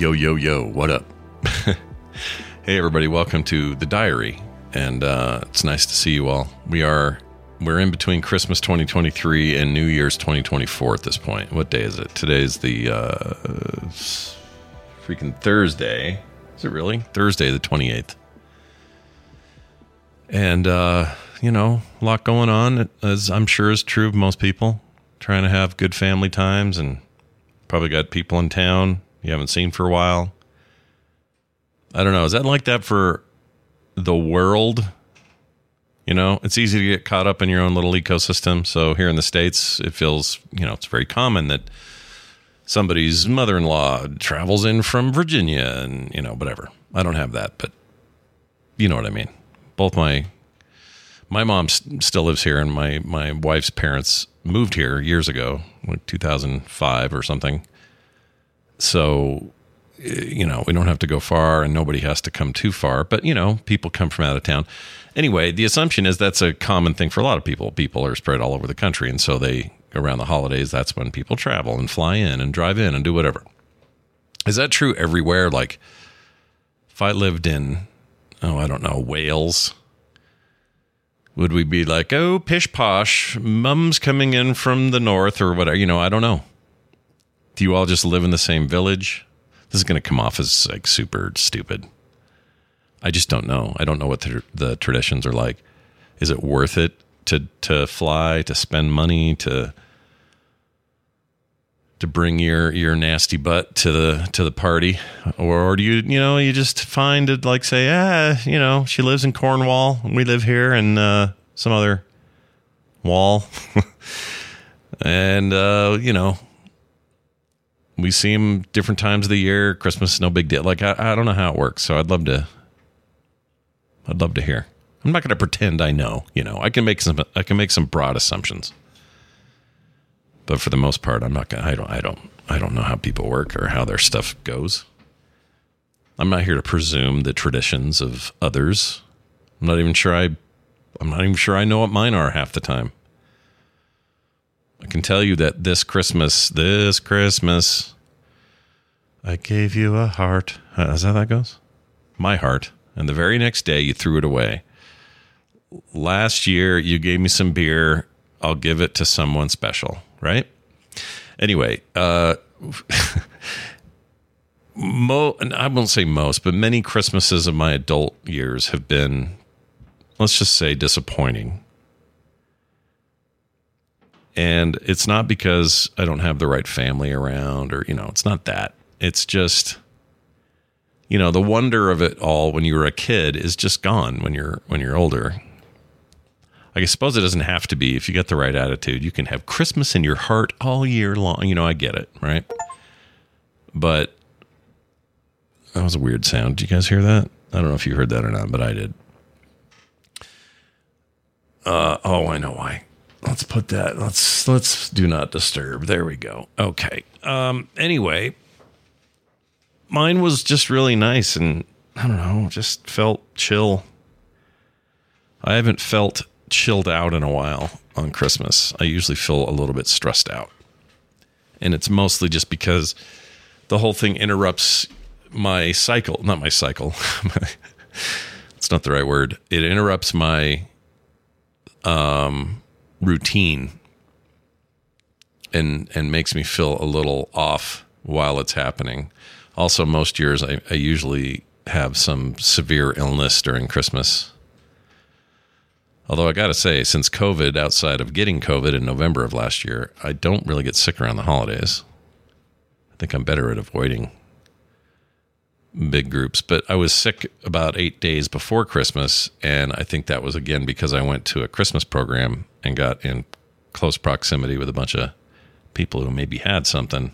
Yo, yo, yo, what up? hey, everybody, welcome to the diary. And uh, it's nice to see you all. We are, we're in between Christmas 2023 and New Year's 2024 at this point. What day is it? Today's the uh, freaking Thursday. Is it really? Thursday, the 28th. And, uh, you know, a lot going on, as I'm sure is true of most people. Trying to have good family times and probably got people in town you haven't seen for a while. I don't know. Is that like that for the world? You know, it's easy to get caught up in your own little ecosystem. So here in the States, it feels, you know, it's very common that somebody's mother in law travels in from Virginia and, you know, whatever. I don't have that, but you know what I mean. Both my my mom still lives here and my my wife's parents moved here years ago, like 2005 or something so eh, you know we don't have to go far and nobody has to come too far but you know people come from out of town. Anyway the assumption is that's a common thing for a lot of people. People are spread all over the country and so they around the holidays that's when people travel and fly in and drive in and do whatever. Is that true everywhere? Like if i lived in oh i don't know wales would we be like oh pish posh mum's coming in from the north or whatever you know i don't know do you all just live in the same village? This is going to come off as like super stupid. I just don't know. I don't know what the, the traditions are like. Is it worth it to to fly, to spend money, to to bring your your nasty butt to the to the party, or, do you you know you just find it like say ah you know she lives in Cornwall and we live here in uh, some other wall, and uh, you know we see them different times of the year. Christmas, no big deal. Like I, I don't know how it works, so I'd love to. I'd love to hear. I'm not going to pretend I know. You know, I can make some. I can make some broad assumptions, but for the most part, I'm not going. I don't. I don't. I don't know how people work or how their stuff goes. I'm not here to presume the traditions of others. I'm not even sure I. I'm not even sure I know what mine are half the time. I can tell you that this Christmas, this Christmas, I gave you a heart. Uh, is that how that goes? My heart. And the very next day, you threw it away. Last year, you gave me some beer. I'll give it to someone special, right? Anyway, uh, mo- I won't say most, but many Christmases of my adult years have been, let's just say, disappointing and it's not because I don't have the right family around or, you know, it's not that. It's just, you know, the wonder of it all when you were a kid is just gone when you're when you're older. I suppose it doesn't have to be. If you get the right attitude, you can have Christmas in your heart all year long. You know, I get it, right? But that was a weird sound. Did you guys hear that? I don't know if you heard that or not, but I did. Uh, oh, I know why let's put that let's let's do not disturb. There we go. Okay. Um anyway mine was just really nice and i don't know just felt chill. I haven't felt chilled out in a while on christmas. I usually feel a little bit stressed out. And it's mostly just because the whole thing interrupts my cycle not my cycle. It's not the right word. It interrupts my um routine and and makes me feel a little off while it's happening. Also, most years I, I usually have some severe illness during Christmas. Although I got to say, since COVID, outside of getting COVID in November of last year, I don't really get sick around the holidays. I think I'm better at avoiding big groups. But I was sick about eight days before Christmas. And I think that was again because I went to a Christmas program and got in close proximity with a bunch of people who maybe had something.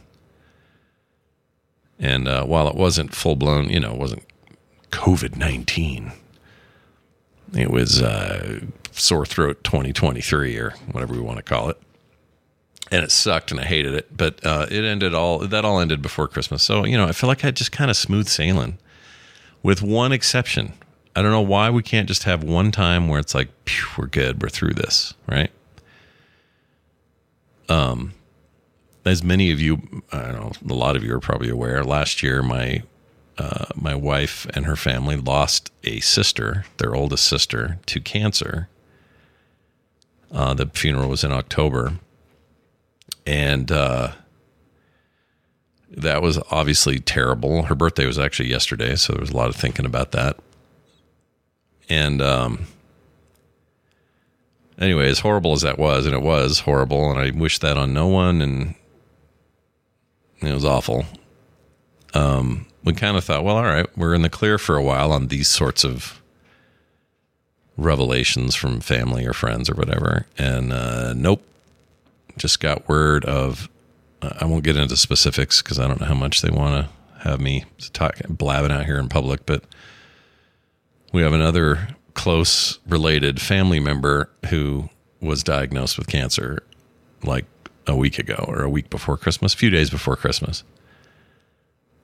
And uh, while it wasn't full blown, you know, it wasn't COVID 19, it was uh, sore throat 2023 or whatever we want to call it. And it sucked and I hated it, but uh, it ended all that all ended before Christmas. So, you know, I feel like I just kind of smooth sailing with one exception. I don't know why we can't just have one time where it's like, we're good, we're through this, right? Um, as many of you, I don't know, a lot of you are probably aware. Last year, my uh, my wife and her family lost a sister, their oldest sister, to cancer. Uh, the funeral was in October, and uh, that was obviously terrible. Her birthday was actually yesterday, so there was a lot of thinking about that. And um, anyway, as horrible as that was, and it was horrible, and I wish that on no one, and it was awful. Um, we kind of thought, well, all right, we're in the clear for a while on these sorts of revelations from family or friends or whatever. And uh, nope, just got word of. Uh, I won't get into specifics because I don't know how much they want to have me talk blabbing out here in public, but we have another close related family member who was diagnosed with cancer like a week ago or a week before Christmas, a few days before Christmas,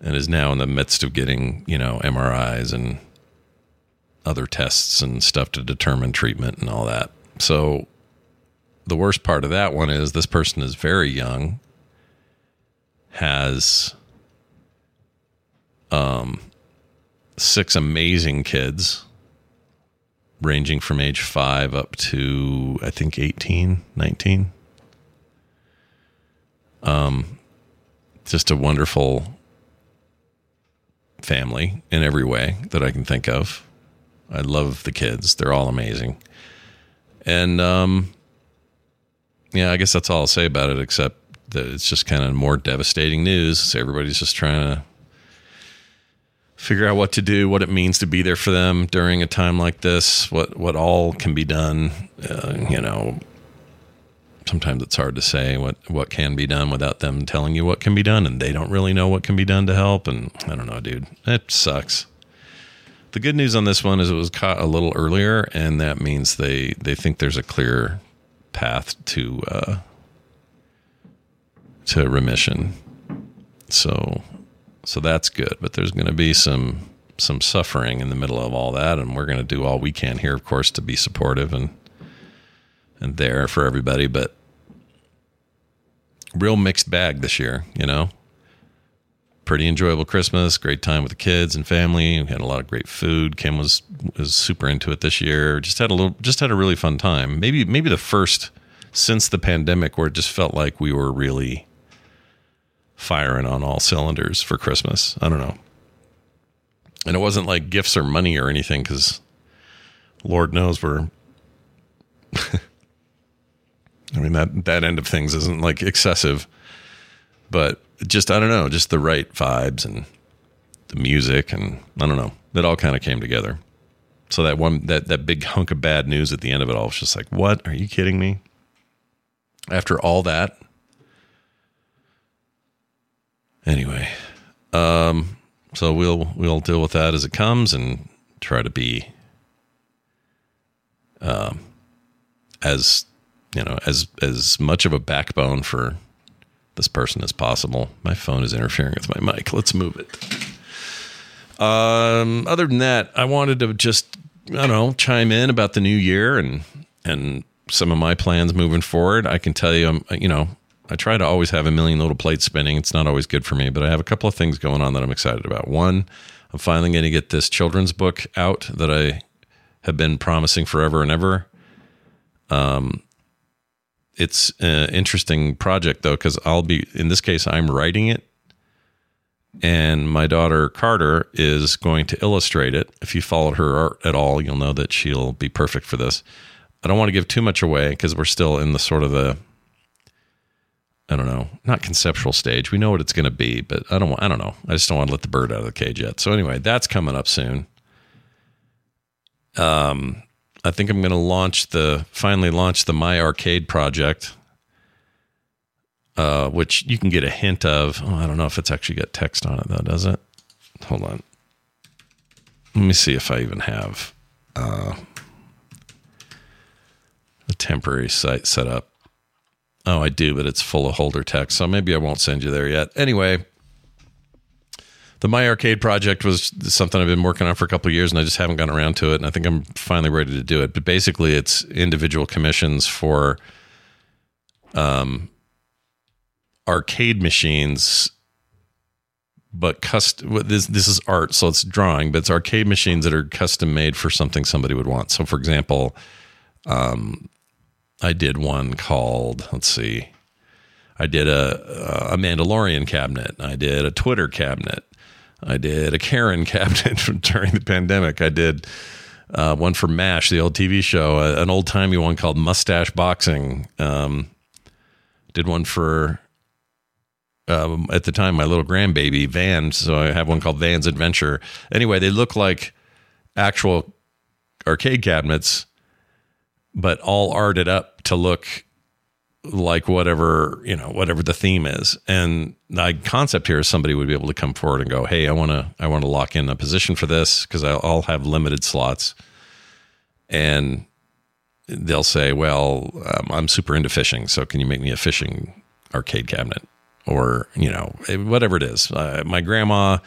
and is now in the midst of getting, you know, MRIs and other tests and stuff to determine treatment and all that. So the worst part of that one is this person is very young, has um six amazing kids ranging from age 5 up to I think 18, 19 um, just a wonderful family in every way that I can think of. I love the kids; they're all amazing. And um, yeah, I guess that's all I'll say about it. Except that it's just kind of more devastating news. So everybody's just trying to figure out what to do, what it means to be there for them during a time like this, what what all can be done. Uh, you know, sometimes it's hard to say what what can be done without them telling you what can be done, and they don't really know what can be done to help. And I don't know, dude, it sucks. The good news on this one is it was caught a little earlier, and that means they they think there's a clear path to uh, to remission. So so that's good, but there's going to be some some suffering in the middle of all that, and we're going to do all we can here, of course, to be supportive and and there for everybody, but real mixed bag this year, you know. Pretty enjoyable Christmas, great time with the kids and family. We had a lot of great food. Kim was was super into it this year. Just had a little just had a really fun time. Maybe maybe the first since the pandemic where it just felt like we were really firing on all cylinders for Christmas. I don't know. And it wasn't like gifts or money or anything cuz Lord knows we're I mean that that end of things isn't like excessive, but just I don't know, just the right vibes and the music and I don't know. It all kind of came together. So that one that that big hunk of bad news at the end of it all was just like, "What? Are you kidding me?" After all that. Anyway, um so we'll we'll deal with that as it comes and try to be um as you know as as much of a backbone for this person as possible. My phone is interfering with my mic. Let's move it. Um, other than that, I wanted to just I don't know chime in about the new year and and some of my plans moving forward. I can tell you, I'm you know I try to always have a million little plates spinning. It's not always good for me, but I have a couple of things going on that I'm excited about. One, I'm finally going to get this children's book out that I have been promising forever and ever. Um, it's an interesting project though because I'll be in this case I'm writing it, and my daughter Carter is going to illustrate it. If you followed her art at all, you'll know that she'll be perfect for this. I don't want to give too much away because we're still in the sort of the I don't know, not conceptual stage. We know what it's going to be, but I don't. want, I don't know. I just don't want to let the bird out of the cage yet. So anyway, that's coming up soon. Um, I think I'm going to launch the finally launch the My Arcade project, uh, which you can get a hint of. Oh, I don't know if it's actually got text on it though, does it? Hold on. Let me see if I even have uh, a temporary site set up. Oh, I do, but it's full of holder text, so maybe I won't send you there yet. Anyway, the My Arcade project was something I've been working on for a couple years, and I just haven't gotten around to it. And I think I'm finally ready to do it. But basically, it's individual commissions for um, arcade machines, but custom. This this is art, so it's drawing, but it's arcade machines that are custom made for something somebody would want. So, for example, um, I did one called let's see. I did a a Mandalorian cabinet. I did a Twitter cabinet. I did a Karen cabinet during the pandemic. I did uh, one for MASH, the old TV show, an old timey one called Mustache Boxing. Um, did one for um, at the time my little grandbaby Van. So I have one called Van's Adventure. Anyway, they look like actual arcade cabinets, but all arted up to look like whatever you know whatever the theme is. And the concept here is somebody would be able to come forward and go hey i want to i want to lock in a position for this because i'll have limited slots. And they'll say well um, i'm super into fishing so can you make me a fishing arcade cabinet? Or you know whatever it is. Uh, my grandma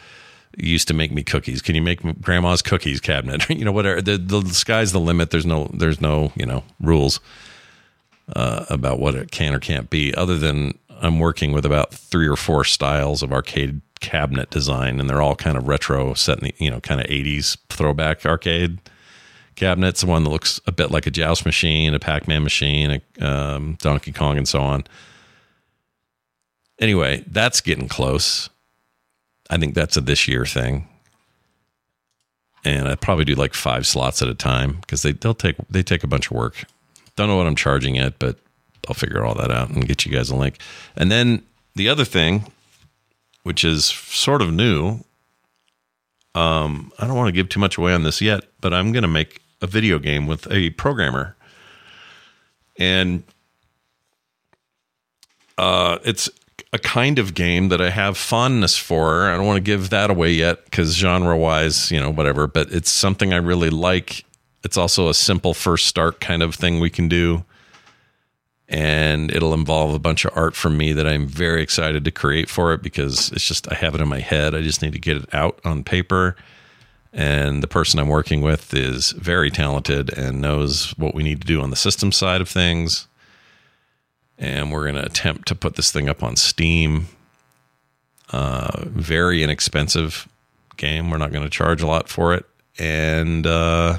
used to make me cookies can you make grandma's cookies cabinet you know whatever the, the sky's the limit there's no there's no you know rules uh, about what it can or can't be, other than I'm working with about three or four styles of arcade cabinet design, and they're all kind of retro, set in the, you know, kind of 80s throwback arcade cabinets. One that looks a bit like a Joust machine, a Pac Man machine, a um, Donkey Kong, and so on. Anyway, that's getting close. I think that's a this year thing. And I probably do like five slots at a time because they they'll take they take a bunch of work. Don't know what I'm charging yet, but I'll figure all that out and get you guys a link. And then the other thing, which is sort of new, um, I don't want to give too much away on this yet, but I'm going to make a video game with a programmer. And uh, it's a kind of game that I have fondness for. I don't want to give that away yet because genre wise, you know, whatever, but it's something I really like it's also a simple first start kind of thing we can do. And it'll involve a bunch of art from me that I'm very excited to create for it because it's just, I have it in my head. I just need to get it out on paper. And the person I'm working with is very talented and knows what we need to do on the system side of things. And we're going to attempt to put this thing up on Steam. Uh, very inexpensive game. We're not going to charge a lot for it. And, uh,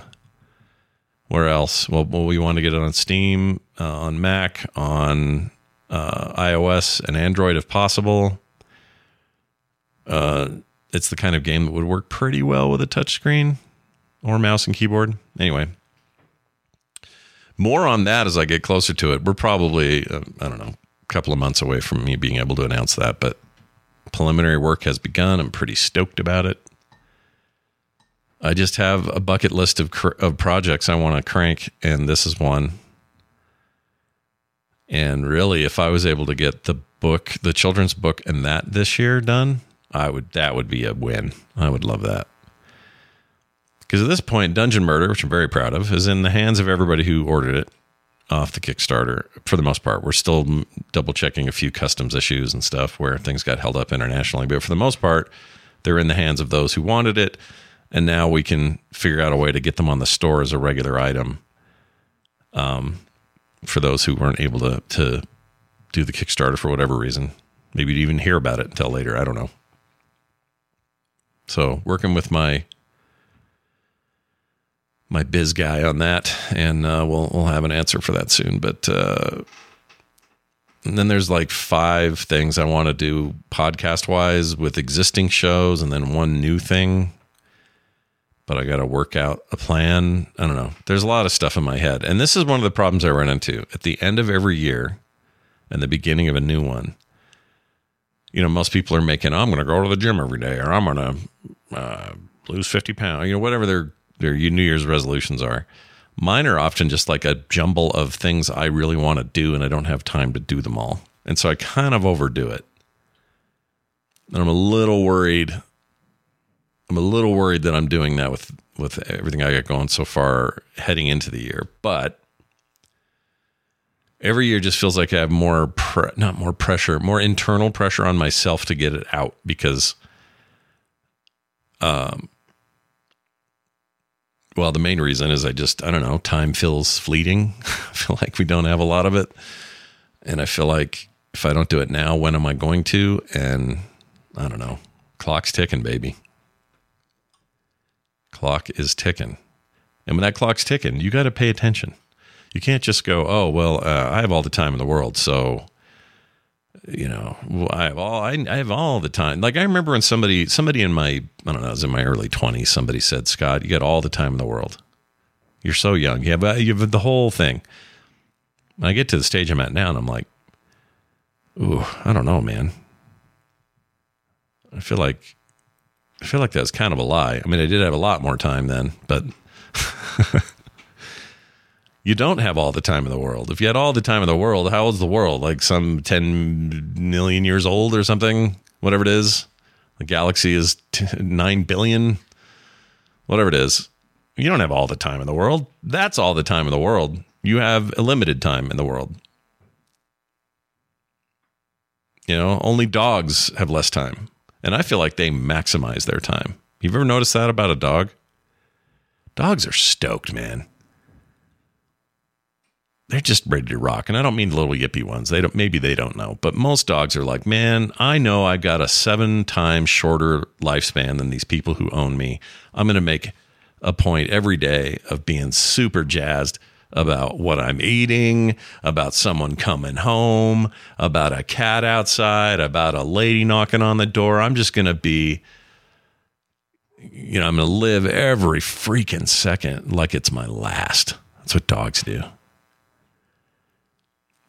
where else? Well, well we want to get it on Steam, uh, on Mac, on uh, iOS and Android if possible. Uh, it's the kind of game that would work pretty well with a touchscreen or mouse and keyboard. Anyway, more on that as I get closer to it. We're probably, uh, I don't know, a couple of months away from me being able to announce that, but preliminary work has begun. I'm pretty stoked about it. I just have a bucket list of cr- of projects I want to crank, and this is one. And really, if I was able to get the book, the children's book, and that this year done, I would. That would be a win. I would love that. Because at this point, Dungeon Murder, which I'm very proud of, is in the hands of everybody who ordered it off the Kickstarter. For the most part, we're still double checking a few customs issues and stuff where things got held up internationally, but for the most part, they're in the hands of those who wanted it and now we can figure out a way to get them on the store as a regular item. Um, for those who weren't able to to do the Kickstarter for whatever reason, maybe even hear about it until later. I don't know. So working with my my biz guy on that, and uh, we'll we'll have an answer for that soon. But uh, and then there's like five things I want to do podcast wise with existing shows, and then one new thing but I got to work out a plan. I don't know. There's a lot of stuff in my head. And this is one of the problems I run into at the end of every year and the beginning of a new one. You know, most people are making, I'm going to go to the gym every day or I'm going to uh, lose 50 pounds, you know, whatever their, their New Year's resolutions are. Mine are often just like a jumble of things I really want to do and I don't have time to do them all. And so I kind of overdo it. And I'm a little worried I'm a little worried that I'm doing that with with everything I got going so far heading into the year. But every year just feels like I have more pre- not more pressure, more internal pressure on myself to get it out because um well, the main reason is I just I don't know, time feels fleeting. I feel like we don't have a lot of it. And I feel like if I don't do it now, when am I going to? And I don't know. Clock's ticking, baby clock is ticking. And when that clock's ticking, you got to pay attention. You can't just go, oh, well, uh, I have all the time in the world. So, you know, I have all, I, I, have all the time. Like I remember when somebody, somebody in my, I don't know, I was in my early twenties, somebody said, Scott, you got all the time in the world. You're so young. You have, you have the whole thing. I get to the stage I'm at now and I'm like, ooh, I don't know, man. I feel like I feel like that's kind of a lie. I mean, I did have a lot more time then, but you don't have all the time in the world. If you had all the time in the world, how old's the world? Like some 10 million years old or something? Whatever it is. The galaxy is t- 9 billion. Whatever it is. You don't have all the time in the world. That's all the time in the world. You have a limited time in the world. You know, only dogs have less time. And I feel like they maximize their time. You've ever noticed that about a dog? Dogs are stoked, man. They're just ready to rock. And I don't mean little yippy ones. They don't maybe they don't know. But most dogs are like, man, I know I've got a seven times shorter lifespan than these people who own me. I'm gonna make a point every day of being super jazzed about what I'm eating, about someone coming home, about a cat outside, about a lady knocking on the door. I'm just going to be, you know, I'm going to live every freaking second like it's my last. That's what dogs do.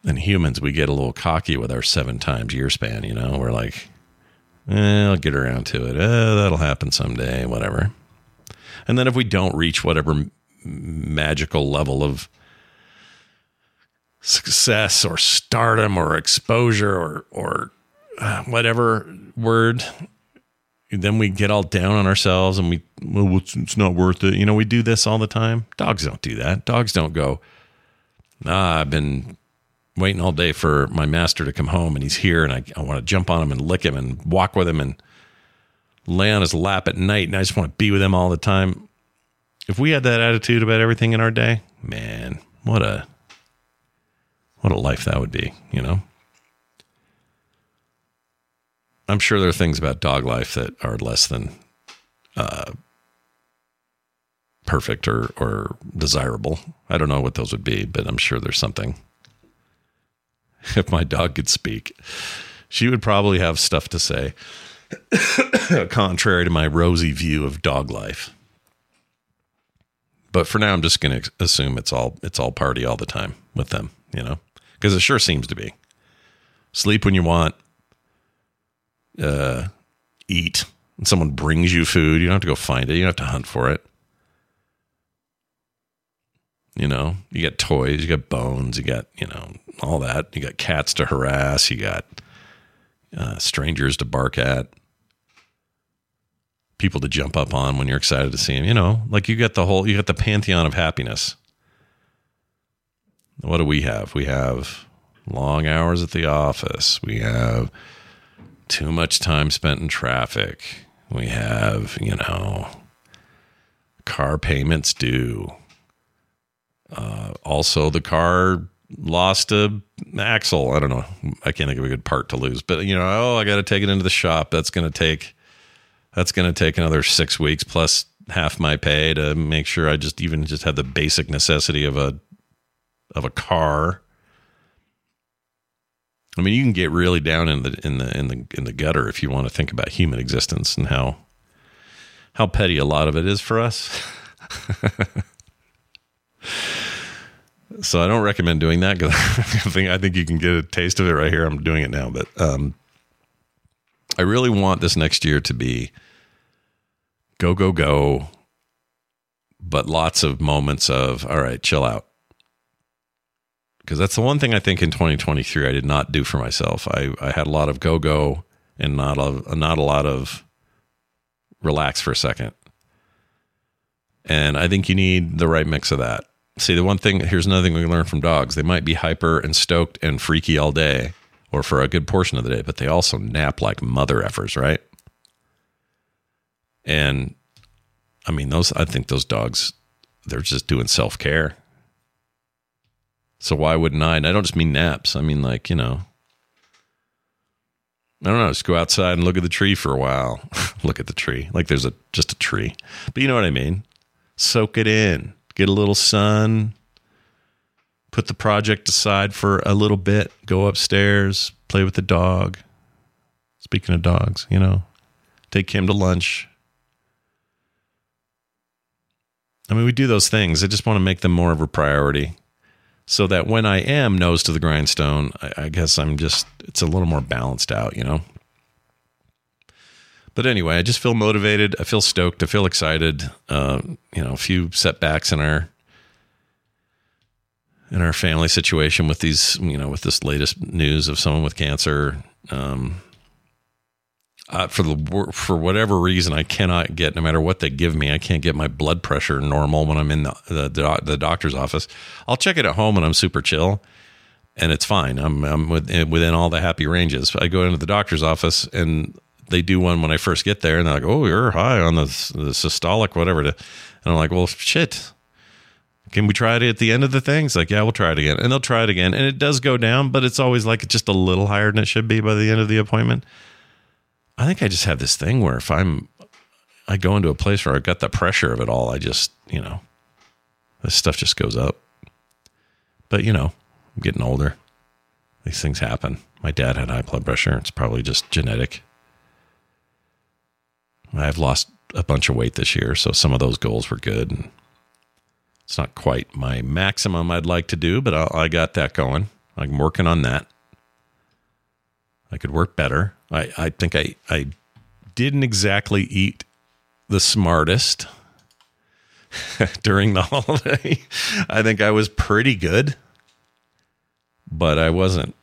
And humans, we get a little cocky with our seven times year span, you know, we're like, eh, I'll get around to it. Eh, that'll happen someday, whatever. And then if we don't reach whatever magical level of success or stardom or exposure or or uh, whatever word then we get all down on ourselves and we well it's, not worth it you know we do this all the time dogs don't do that dogs don't go ah i've been waiting all day for my master to come home and he's here and i, I want to jump on him and lick him and walk with him and lay on his lap at night and i just want to be with him all the time if we had that attitude about everything in our day, man, what a what a life that would be, you know? I'm sure there are things about dog life that are less than uh, perfect or or desirable. I don't know what those would be, but I'm sure there's something. If my dog could speak, she would probably have stuff to say, contrary to my rosy view of dog life. But for now, I'm just going to assume it's all it's all party all the time with them, you know, because it sure seems to be. Sleep when you want, uh, eat. And someone brings you food. You don't have to go find it. You don't have to hunt for it. You know, you got toys, you got bones, you got, you know, all that. You got cats to harass, you got uh, strangers to bark at people to jump up on when you're excited to see them. You know, like you get the whole, you got the pantheon of happiness. What do we have? We have long hours at the office. We have too much time spent in traffic. We have, you know, car payments due. Uh, also, the car lost a axle. I don't know. I can't think of a good part to lose, but you know, oh, I got to take it into the shop. That's going to take that's going to take another six weeks plus half my pay to make sure I just even just have the basic necessity of a of a car. I mean, you can get really down in the in the in the in the gutter if you want to think about human existence and how how petty a lot of it is for us. so I don't recommend doing that because I think I think you can get a taste of it right here. I'm doing it now, but um, I really want this next year to be go go go, but lots of moments of all right, chill out. Because that's the one thing I think in 2023 I did not do for myself. I, I had a lot of go go and not a, not a lot of relax for a second. And I think you need the right mix of that. See, the one thing here's another thing we learn from dogs they might be hyper and stoked and freaky all day or for a good portion of the day, but they also nap like mother effers, right? And I mean, those, I think those dogs, they're just doing self care. So why wouldn't I? And I don't just mean naps. I mean, like, you know, I don't know, just go outside and look at the tree for a while. look at the tree. Like there's a just a tree. But you know what I mean? Soak it in. Get a little sun. Put the project aside for a little bit. Go upstairs, play with the dog. Speaking of dogs, you know, take him to lunch. I mean, we do those things. I just want to make them more of a priority so that when I am nose to the grindstone, I, I, guess I'm just, it's a little more balanced out, you know? But anyway, I just feel motivated. I feel stoked. I feel excited. Uh, you know, a few setbacks in our, in our family situation with these, you know, with this latest news of someone with cancer. Um, uh, for the for whatever reason, I cannot get no matter what they give me. I can't get my blood pressure normal when I'm in the the, the doctor's office. I'll check it at home and I'm super chill, and it's fine. I'm I'm within, within all the happy ranges. I go into the doctor's office and they do one when I first get there, and they're like, "Oh, you're high on the the systolic, whatever." To, and I'm like, "Well, shit." Can we try it at the end of the thing? It's like, yeah, we'll try it again. And they'll try it again. And it does go down, but it's always like just a little higher than it should be by the end of the appointment. I think I just have this thing where if I'm, I go into a place where I've got the pressure of it all, I just, you know, this stuff just goes up. But, you know, I'm getting older. These things happen. My dad had high blood pressure. It's probably just genetic. I've lost a bunch of weight this year, so some of those goals were good. And it's not quite my maximum I'd like to do, but I, I got that going. I'm working on that. I could work better. I, I think I, I didn't exactly eat the smartest during the holiday. I think I was pretty good, but I wasn't.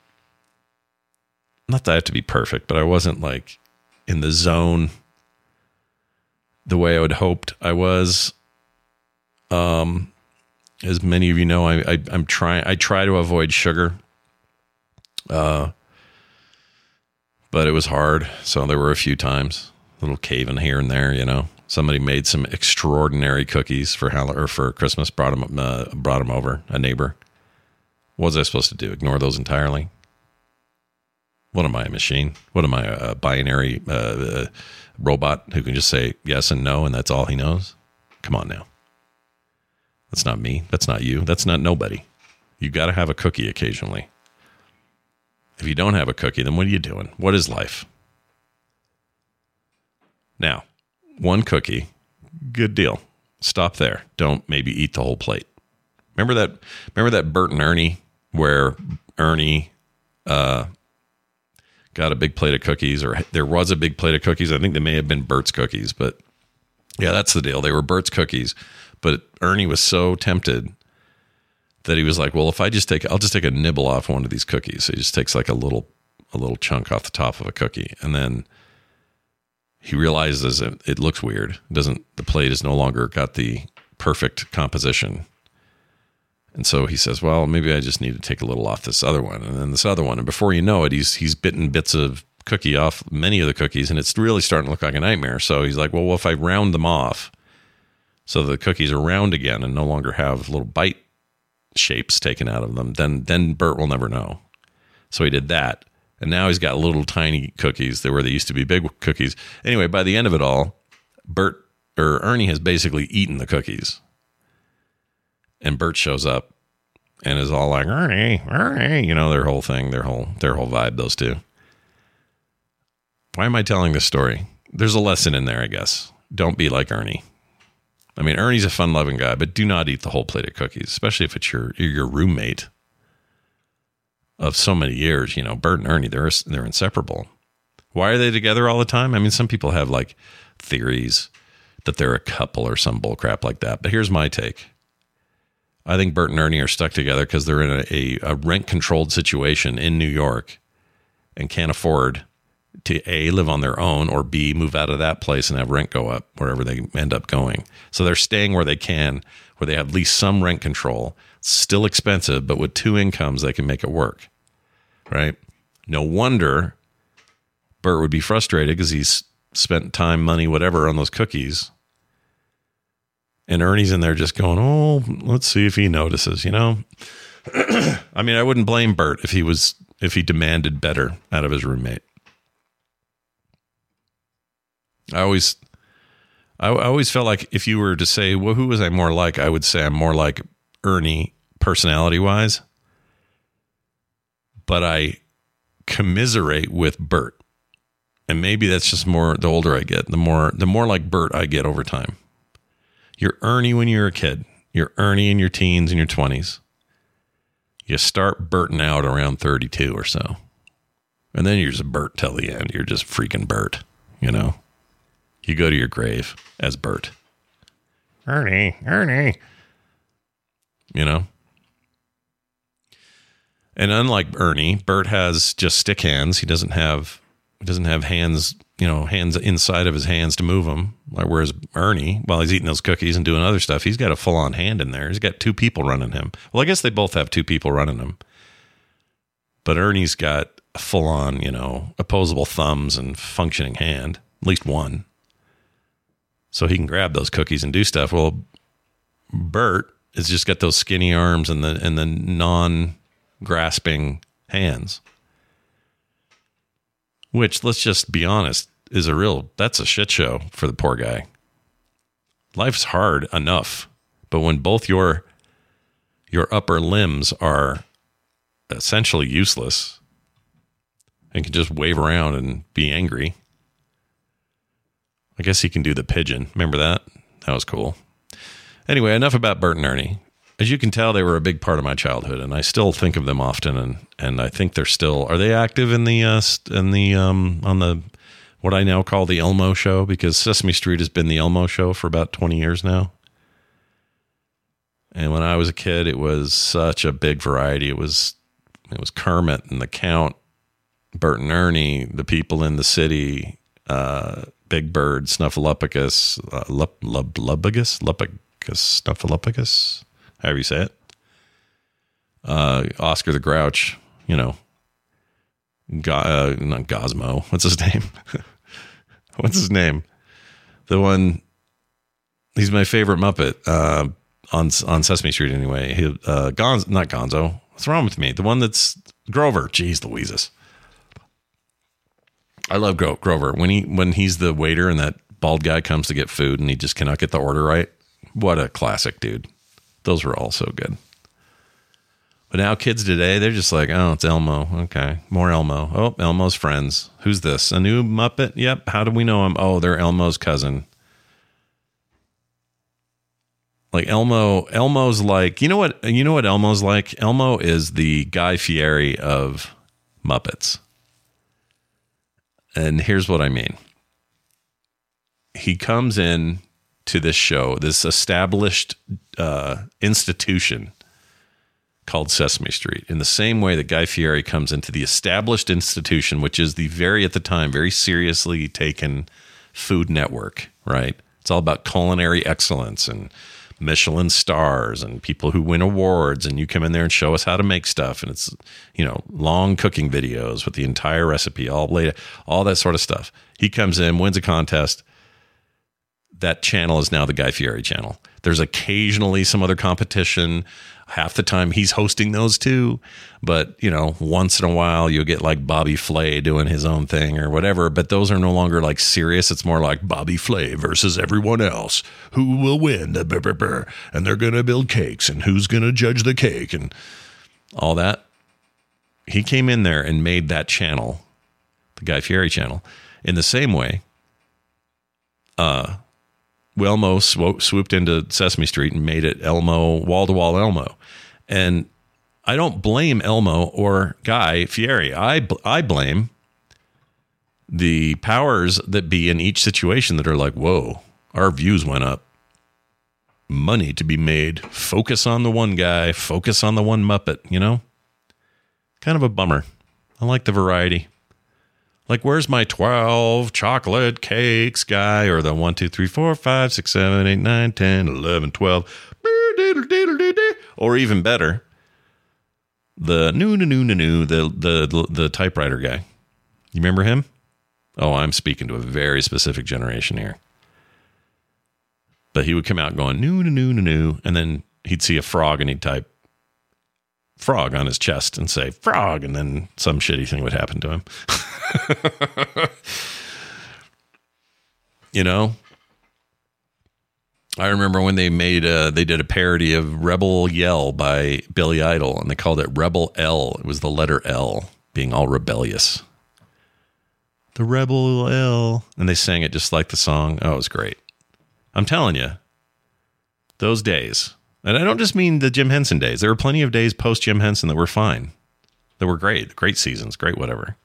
Not that I have to be perfect, but I wasn't like in the zone the way I would hoped I was. Um, as many of you know, I, I am trying. I try to avoid sugar. Uh, but it was hard. So there were a few times, a little caving here and there. You know, somebody made some extraordinary cookies for Hall- or for Christmas. Brought them uh, brought them over. A neighbor. What was I supposed to do? Ignore those entirely? What am I, a machine? What am I, a binary uh, uh, robot who can just say yes and no, and that's all he knows? Come on now. That's not me. That's not you. That's not nobody. You got to have a cookie occasionally. If you don't have a cookie, then what are you doing? What is life? Now, one cookie, good deal. Stop there. Don't maybe eat the whole plate. Remember that? Remember that Bert and Ernie, where Ernie uh, got a big plate of cookies, or there was a big plate of cookies. I think they may have been Bert's cookies, but yeah, that's the deal. They were Bert's cookies, but Ernie was so tempted that he was like, well, if I just take, I'll just take a nibble off one of these cookies. So he just takes like a little, a little chunk off the top of a cookie, and then he realizes it, it looks weird. It doesn't the plate is no longer got the perfect composition, and so he says, well, maybe I just need to take a little off this other one, and then this other one, and before you know it, he's he's bitten bits of cookie off many of the cookies, and it's really starting to look like a nightmare. So he's like, well, if I round them off. So the cookies are round again and no longer have little bite shapes taken out of them, then then Bert will never know. So he did that. And now he's got little tiny cookies that where they used to be big cookies. Anyway, by the end of it all, Bert or Ernie has basically eaten the cookies. And Bert shows up and is all like, Ernie, Ernie, eh, eh, you know, their whole thing, their whole their whole vibe, those two. Why am I telling this story? There's a lesson in there, I guess. don't be like Ernie. I mean, Ernie's a fun loving guy, but do not eat the whole plate of cookies, especially if it's your your roommate of so many years. You know, Bert and Ernie, they're they're inseparable. Why are they together all the time? I mean, some people have like theories that they're a couple or some bullcrap like that. But here's my take. I think Bert and Ernie are stuck together because they're in a, a, a rent controlled situation in New York and can't afford to A, live on their own, or B, move out of that place and have rent go up wherever they end up going. So they're staying where they can, where they have at least some rent control. still expensive, but with two incomes, they can make it work. Right? No wonder Bert would be frustrated because he's spent time, money, whatever on those cookies. And Ernie's in there just going, Oh, let's see if he notices, you know? I mean, I wouldn't blame Bert if he was if he demanded better out of his roommate. I always I, I always felt like if you were to say, well, who was I more like? I would say I'm more like Ernie personality wise. But I commiserate with Bert. And maybe that's just more the older I get, the more the more like Bert I get over time. You're Ernie when you're a kid. You're Ernie in your teens and your 20s. You start Berting out around 32 or so. And then you're just Bert till the end. You're just freaking Bert, you know? You go to your grave as Bert. Ernie, Ernie. You know? And unlike Ernie, Bert has just stick hands. He doesn't have he doesn't have hands, you know, hands inside of his hands to move them. Like whereas Ernie, while he's eating those cookies and doing other stuff, he's got a full on hand in there. He's got two people running him. Well, I guess they both have two people running him. But Ernie's got a full on, you know, opposable thumbs and functioning hand, at least one. So he can grab those cookies and do stuff. Well, Bert has just got those skinny arms and the and the non grasping hands which let's just be honest is a real that's a shit show for the poor guy. Life's hard enough, but when both your your upper limbs are essentially useless and can just wave around and be angry. I guess he can do the pigeon. Remember that? That was cool. Anyway, enough about Bert and Ernie as you can tell, they were a big part of my childhood, and I still think of them often. And and I think they're still are they active in the uh, in the um, on the what I now call the Elmo show because Sesame Street has been the Elmo show for about twenty years now. And when I was a kid, it was such a big variety. It was it was Kermit and the Count, Bert and Ernie, the people in the city, uh, Big Bird, Snuffleupagus, uh, Lup, Lup, Lupagus, Lupagus, Snuffleupagus however you say it. Uh, Oscar the Grouch, you know, Go, uh, not Gosmo. What's his name? What's his name? The one. He's my favorite Muppet uh, on on Sesame Street. Anyway, he, uh, Gonzo, not Gonzo. What's wrong with me? The one that's Grover. Jeez, Louises. I love Gro- Grover when he when he's the waiter and that bald guy comes to get food and he just cannot get the order right. What a classic dude. Those were all so good. But now kids today, they're just like, oh, it's Elmo. Okay. More Elmo. Oh, Elmo's friends. Who's this? A new Muppet? Yep. How do we know him? Oh, they're Elmo's cousin. Like Elmo, Elmo's like, you know what, you know what Elmo's like? Elmo is the Guy Fieri of Muppets. And here's what I mean. He comes in to this show, this established uh, institution called Sesame Street, in the same way that Guy Fieri comes into the established institution, which is the very, at the time, very seriously taken Food Network, right? It's all about culinary excellence and Michelin stars and people who win awards and you come in there and show us how to make stuff and it's you know long cooking videos with the entire recipe all laid all that sort of stuff. He comes in, wins a contest, that channel is now the Guy Fieri channel. There's occasionally some other competition. Half the time he's hosting those too. But, you know, once in a while you'll get like Bobby Flay doing his own thing or whatever. But those are no longer like serious. It's more like Bobby Flay versus everyone else. Who will win? And they're going to build cakes and who's going to judge the cake and all that. He came in there and made that channel, the Guy Fieri channel, in the same way. Uh, Elmo swo- swooped into Sesame Street and made it Elmo wall to wall Elmo, and I don't blame Elmo or Guy Fieri. I bl- I blame the powers that be in each situation that are like, whoa, our views went up. Money to be made. Focus on the one guy. Focus on the one Muppet. You know, kind of a bummer. I like the variety. Like, where's my 12 chocolate cakes guy? Or the 1, 2, 3, 4, 5, 6, 7, 8, 9, 10, 11, 12. Or even better, the new, new, new, new, new, the, the, the typewriter guy. You remember him? Oh, I'm speaking to a very specific generation here. But he would come out going, new, new, new, new. And then he'd see a frog and he'd type, frog on his chest and say frog and then some shitty thing would happen to him. You know? I remember when they made a, they did a parody of rebel yell by billy idol and they called it rebel l. It was the letter l being all rebellious. The rebel l. And they sang it just like the song. Oh it was great. I'm telling you those days and I don't just mean the Jim Henson days. There were plenty of days post Jim Henson that were fine, that were great, great seasons, great whatever.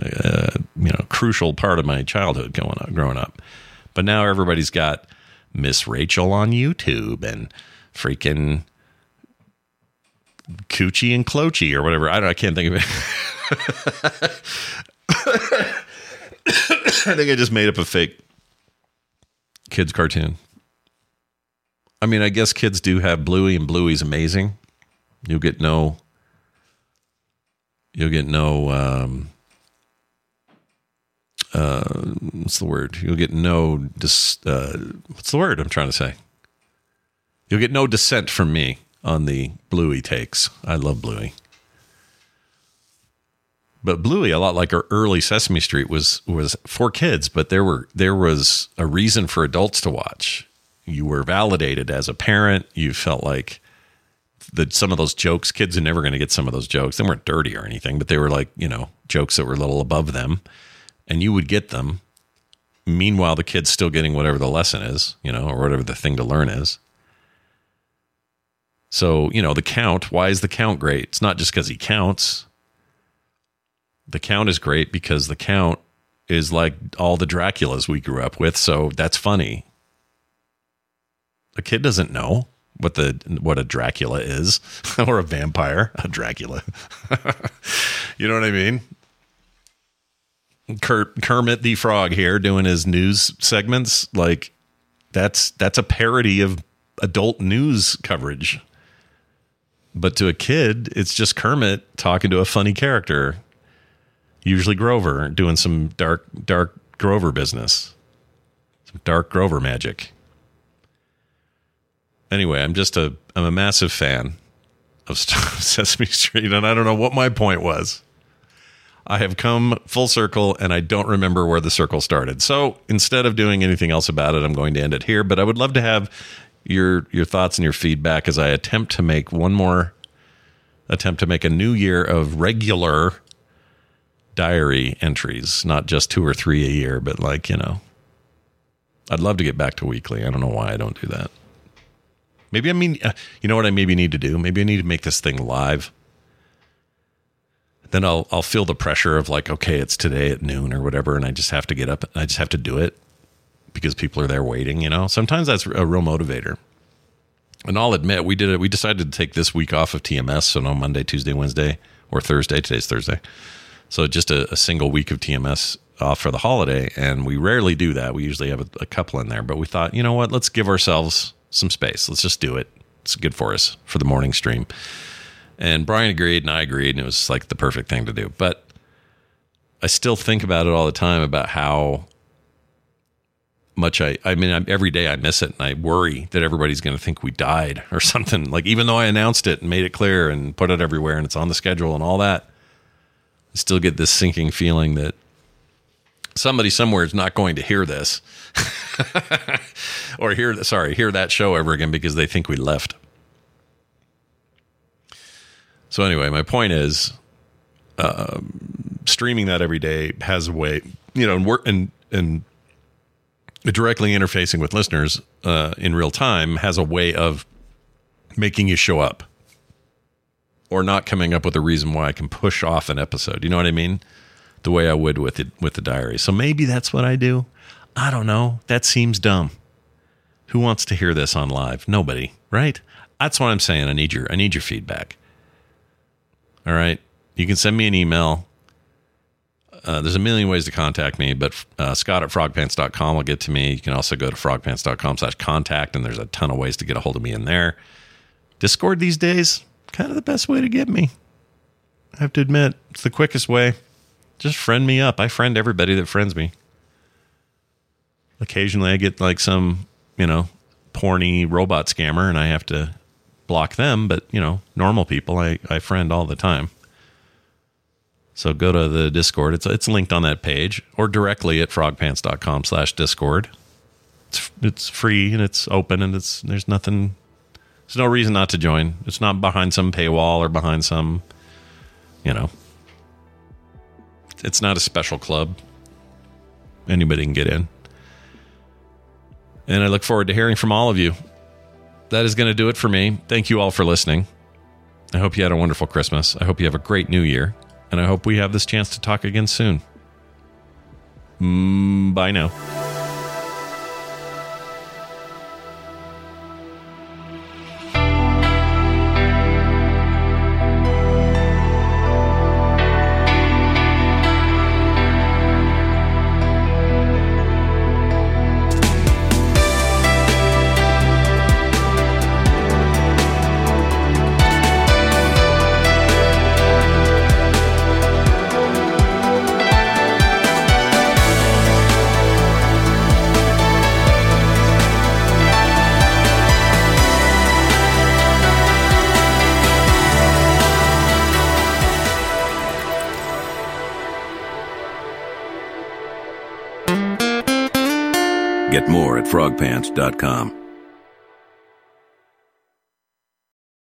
Uh, you know, crucial part of my childhood going up, growing up. But now everybody's got Miss Rachel on YouTube and freaking Coochie and Clochie or whatever. I don't. I can't think of it. I think I just made up a fake kids cartoon. I mean, I guess kids do have Bluey, and Bluey's amazing. You'll get no, you'll get no, um, uh, what's the word? You'll get no, dis, uh, what's the word I'm trying to say? You'll get no dissent from me on the Bluey takes. I love Bluey. But Bluey, a lot like our early Sesame Street, was was for kids, but there were there was a reason for adults to watch you were validated as a parent. You felt like that some of those jokes, kids are never going to get some of those jokes. They weren't dirty or anything, but they were like, you know, jokes that were a little above them. And you would get them. Meanwhile, the kid's still getting whatever the lesson is, you know, or whatever the thing to learn is. So, you know, the count, why is the count great? It's not just because he counts. The count is great because the count is like all the Draculas we grew up with. So that's funny. A kid doesn't know what the what a Dracula is or a vampire, a Dracula. you know what I mean? Kurt, Kermit the Frog here doing his news segments like that's that's a parody of adult news coverage. But to a kid, it's just Kermit talking to a funny character, usually Grover, doing some dark dark Grover business. Some dark Grover magic anyway, I'm just a I'm a massive fan of Sesame Street, and I don't know what my point was. I have come full circle, and I don't remember where the circle started. So instead of doing anything else about it, I'm going to end it here. But I would love to have your your thoughts and your feedback as I attempt to make one more attempt to make a new year of regular diary entries, not just two or three a year, but like you know, I'd love to get back to weekly. I don't know why I don't do that. Maybe I mean, uh, you know what I maybe need to do? Maybe I need to make this thing live. Then I'll I'll feel the pressure of like, okay, it's today at noon or whatever, and I just have to get up. I just have to do it because people are there waiting. You know, sometimes that's a real motivator. And I'll admit, we did it. We decided to take this week off of TMS, so no Monday, Tuesday, Wednesday, or Thursday. Today's Thursday, so just a, a single week of TMS off for the holiday. And we rarely do that. We usually have a, a couple in there, but we thought, you know what? Let's give ourselves some space. Let's just do it. It's good for us for the morning stream. And Brian agreed, and I agreed, and it was like the perfect thing to do. But I still think about it all the time about how much I, I mean, every day I miss it and I worry that everybody's going to think we died or something. Like, even though I announced it and made it clear and put it everywhere and it's on the schedule and all that, I still get this sinking feeling that somebody somewhere is not going to hear this or hear sorry hear that show ever again because they think we left so anyway my point is uh, streaming that every day has a way you know and work and and directly interfacing with listeners uh, in real time has a way of making you show up or not coming up with a reason why I can push off an episode. You know what I mean? The way I would with it with the diary. So maybe that's what I do. I don't know. That seems dumb. Who wants to hear this on live? Nobody, right? That's what I'm saying. I need your I need your feedback. All right. You can send me an email. Uh, there's a million ways to contact me, but uh, Scott at frogpants.com will get to me. You can also go to frogpants.com slash contact, and there's a ton of ways to get a hold of me in there. Discord these days, kind of the best way to get me. I have to admit, it's the quickest way. Just friend me up. I friend everybody that friends me. Occasionally, I get like some, you know, porny robot scammer, and I have to block them, but you know, normal people I, I friend all the time. So go to the Discord. It's it's linked on that page or directly at frogpants.com slash discord. It's it's free and it's open and it's there's nothing there's no reason not to join. It's not behind some paywall or behind some you know it's not a special club. Anybody can get in. And I look forward to hearing from all of you that is going to do it for me. Thank you all for listening. I hope you had a wonderful Christmas. I hope you have a great new year. And I hope we have this chance to talk again soon. Mm, bye now. frogpants.com.